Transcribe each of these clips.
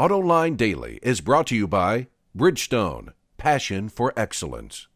AutoLine Daily is brought to you by Bridgestone, passion for excellence.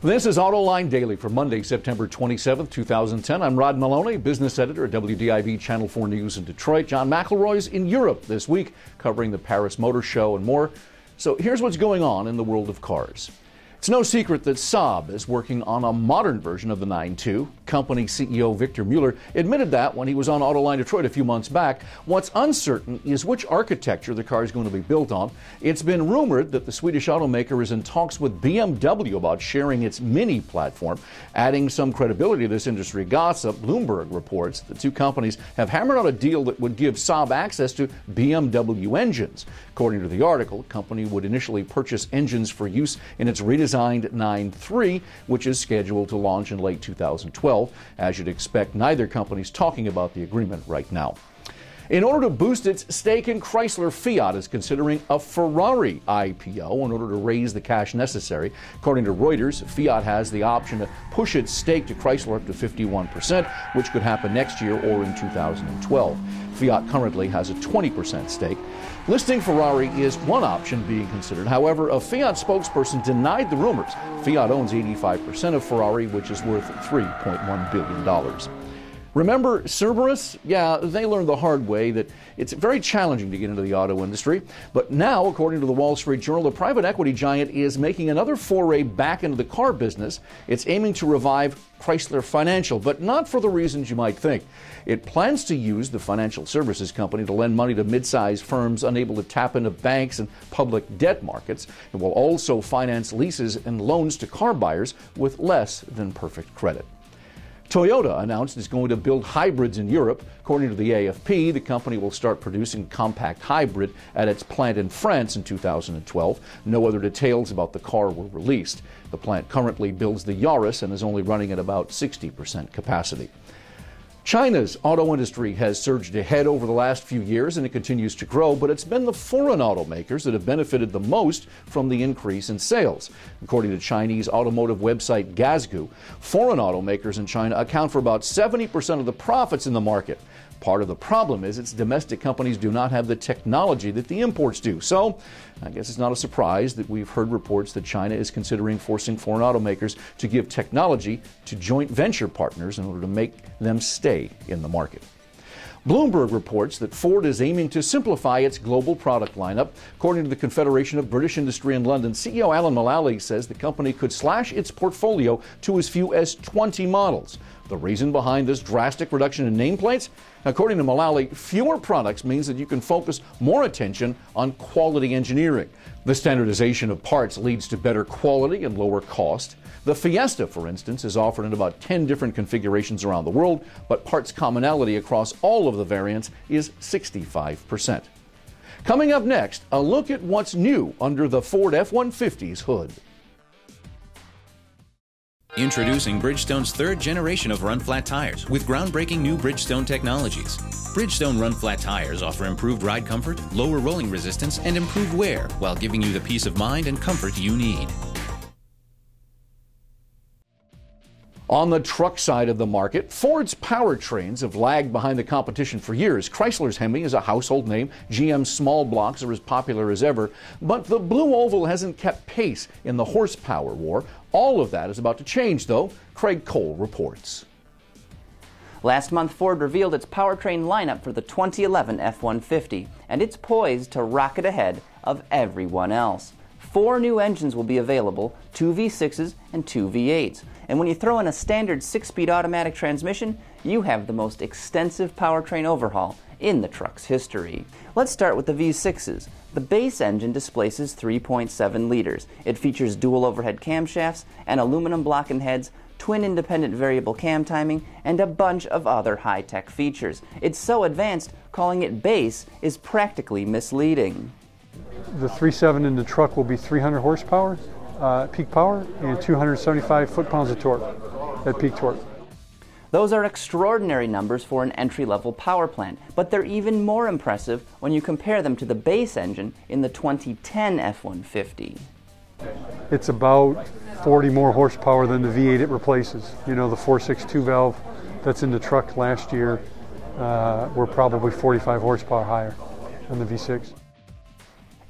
This is AutoLine Daily for Monday, September 27, 2010. I'm Rod Meloni, business editor at WDIV Channel 4 News in Detroit. John McElroy's in Europe this week, covering the Paris Motor Show and more. So here's what's going on in the world of cars. It's no secret that Saab is working on a modern version of the 9.2. Company CEO Victor Muller admitted that when he was on Autoline Detroit a few months back. What's uncertain is which architecture the car is going to be built on. It's been rumored that the Swedish automaker is in talks with BMW about sharing its Mini platform. Adding some credibility to this industry gossip, Bloomberg reports the two companies have hammered out a deal that would give Saab access to BMW engines. According to the article, the company would initially purchase engines for use in its redesigned redesigned 9.3, which is scheduled to launch in late 2012. As you'd expect, neither company is talking about the agreement right now. In order to boost its stake in Chrysler, Fiat is considering a Ferrari IPO in order to raise the cash necessary. According to Reuters, Fiat has the option to push its stake to Chrysler up to 51%, which could happen next year or in 2012. Fiat currently has a 20% stake. Listing Ferrari is one option being considered. However, a Fiat spokesperson denied the rumors. Fiat owns 85% of Ferrari, which is worth $3.1 billion. Remember Cerberus? Yeah, they learned the hard way that it's very challenging to get into the auto industry. But now, according to the Wall Street Journal, the private equity giant is making another foray back into the car business. It's aiming to revive Chrysler Financial, but not for the reasons you might think. It plans to use the financial services company to lend money to mid-sized firms unable to tap into banks and public debt markets. It will also finance leases and loans to car buyers with less than perfect credit. Toyota announced it's going to build hybrids in Europe. According to the AFP, the company will start producing compact hybrid at its plant in France in 2012. No other details about the car were released. The plant currently builds the Yaris and is only running at about 60% capacity. China's auto industry has surged ahead over the last few years and it continues to grow, but it's been the foreign automakers that have benefited the most from the increase in sales. According to Chinese automotive website Gasgoo, foreign automakers in China account for about 70% of the profits in the market. Part of the problem is its domestic companies do not have the technology that the imports do. So, I guess it's not a surprise that we've heard reports that China is considering forcing foreign automakers to give technology to joint venture partners in order to make them stay in the market. Bloomberg reports that Ford is aiming to simplify its global product lineup. According to the Confederation of British Industry in London, CEO Alan Mulally says the company could slash its portfolio to as few as 20 models. The reason behind this drastic reduction in nameplates? According to Mulally, fewer products means that you can focus more attention on quality engineering. The standardization of parts leads to better quality and lower cost. The Fiesta, for instance, is offered in about 10 different configurations around the world, but parts commonality across all of the variants is 65%. Coming up next, a look at what's new under the Ford F 150's hood. Introducing Bridgestone's third generation of run flat tires with groundbreaking new Bridgestone technologies. Bridgestone run flat tires offer improved ride comfort, lower rolling resistance, and improved wear while giving you the peace of mind and comfort you need. On the truck side of the market, Ford's powertrains have lagged behind the competition for years. Chrysler's Hemi is a household name. GM's small blocks are as popular as ever. But the Blue Oval hasn't kept pace in the horsepower war. All of that is about to change, though. Craig Cole reports. Last month, Ford revealed its powertrain lineup for the 2011 F 150, and it's poised to rocket ahead of everyone else. Four new engines will be available two V6s and two V8s. And when you throw in a standard six speed automatic transmission, you have the most extensive powertrain overhaul in the truck's history. Let's start with the V6s. The base engine displaces 3.7 liters. It features dual overhead camshafts and aluminum block and heads, twin independent variable cam timing, and a bunch of other high tech features. It's so advanced, calling it base is practically misleading. The 3.7 in the truck will be 300 horsepower, uh, peak power, and 275 foot pounds of torque at peak torque. Those are extraordinary numbers for an entry level power plant, but they're even more impressive when you compare them to the base engine in the 2010 F 150. It's about 40 more horsepower than the V8 it replaces. You know, the 462 valve that's in the truck last year, uh, we're probably 45 horsepower higher. than the V6.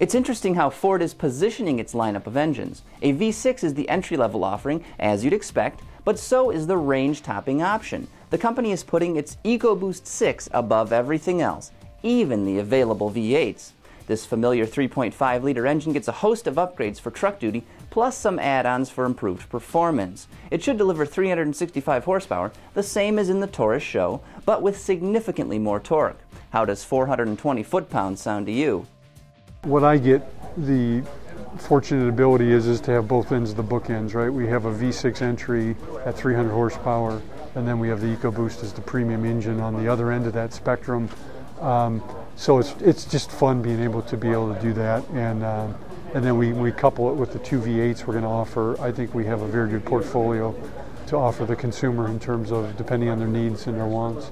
It's interesting how Ford is positioning its lineup of engines. A V6 is the entry level offering, as you'd expect, but so is the range topping option. The company is putting its EcoBoost 6 above everything else, even the available V8s. This familiar 3.5 liter engine gets a host of upgrades for truck duty, plus some add ons for improved performance. It should deliver 365 horsepower, the same as in the Taurus SHO, but with significantly more torque. How does 420 foot pounds sound to you? What I get the fortunate ability is is to have both ends of the bookends, right? We have a V6 entry at 300 horsepower, and then we have the EcoBoost as the premium engine on the other end of that spectrum. Um, so it's it's just fun being able to be able to do that, and um, and then we, we couple it with the two V8s we're going to offer. I think we have a very good portfolio to offer the consumer in terms of depending on their needs and their wants.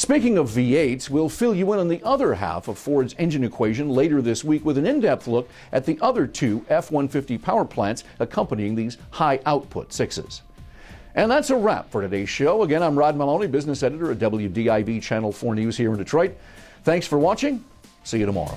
Speaking of V8s, we'll fill you in on the other half of Ford's engine equation later this week with an in depth look at the other two F 150 power plants accompanying these high output sixes. And that's a wrap for today's show. Again, I'm Rod Meloni, business editor at WDIV Channel 4 News here in Detroit. Thanks for watching. See you tomorrow.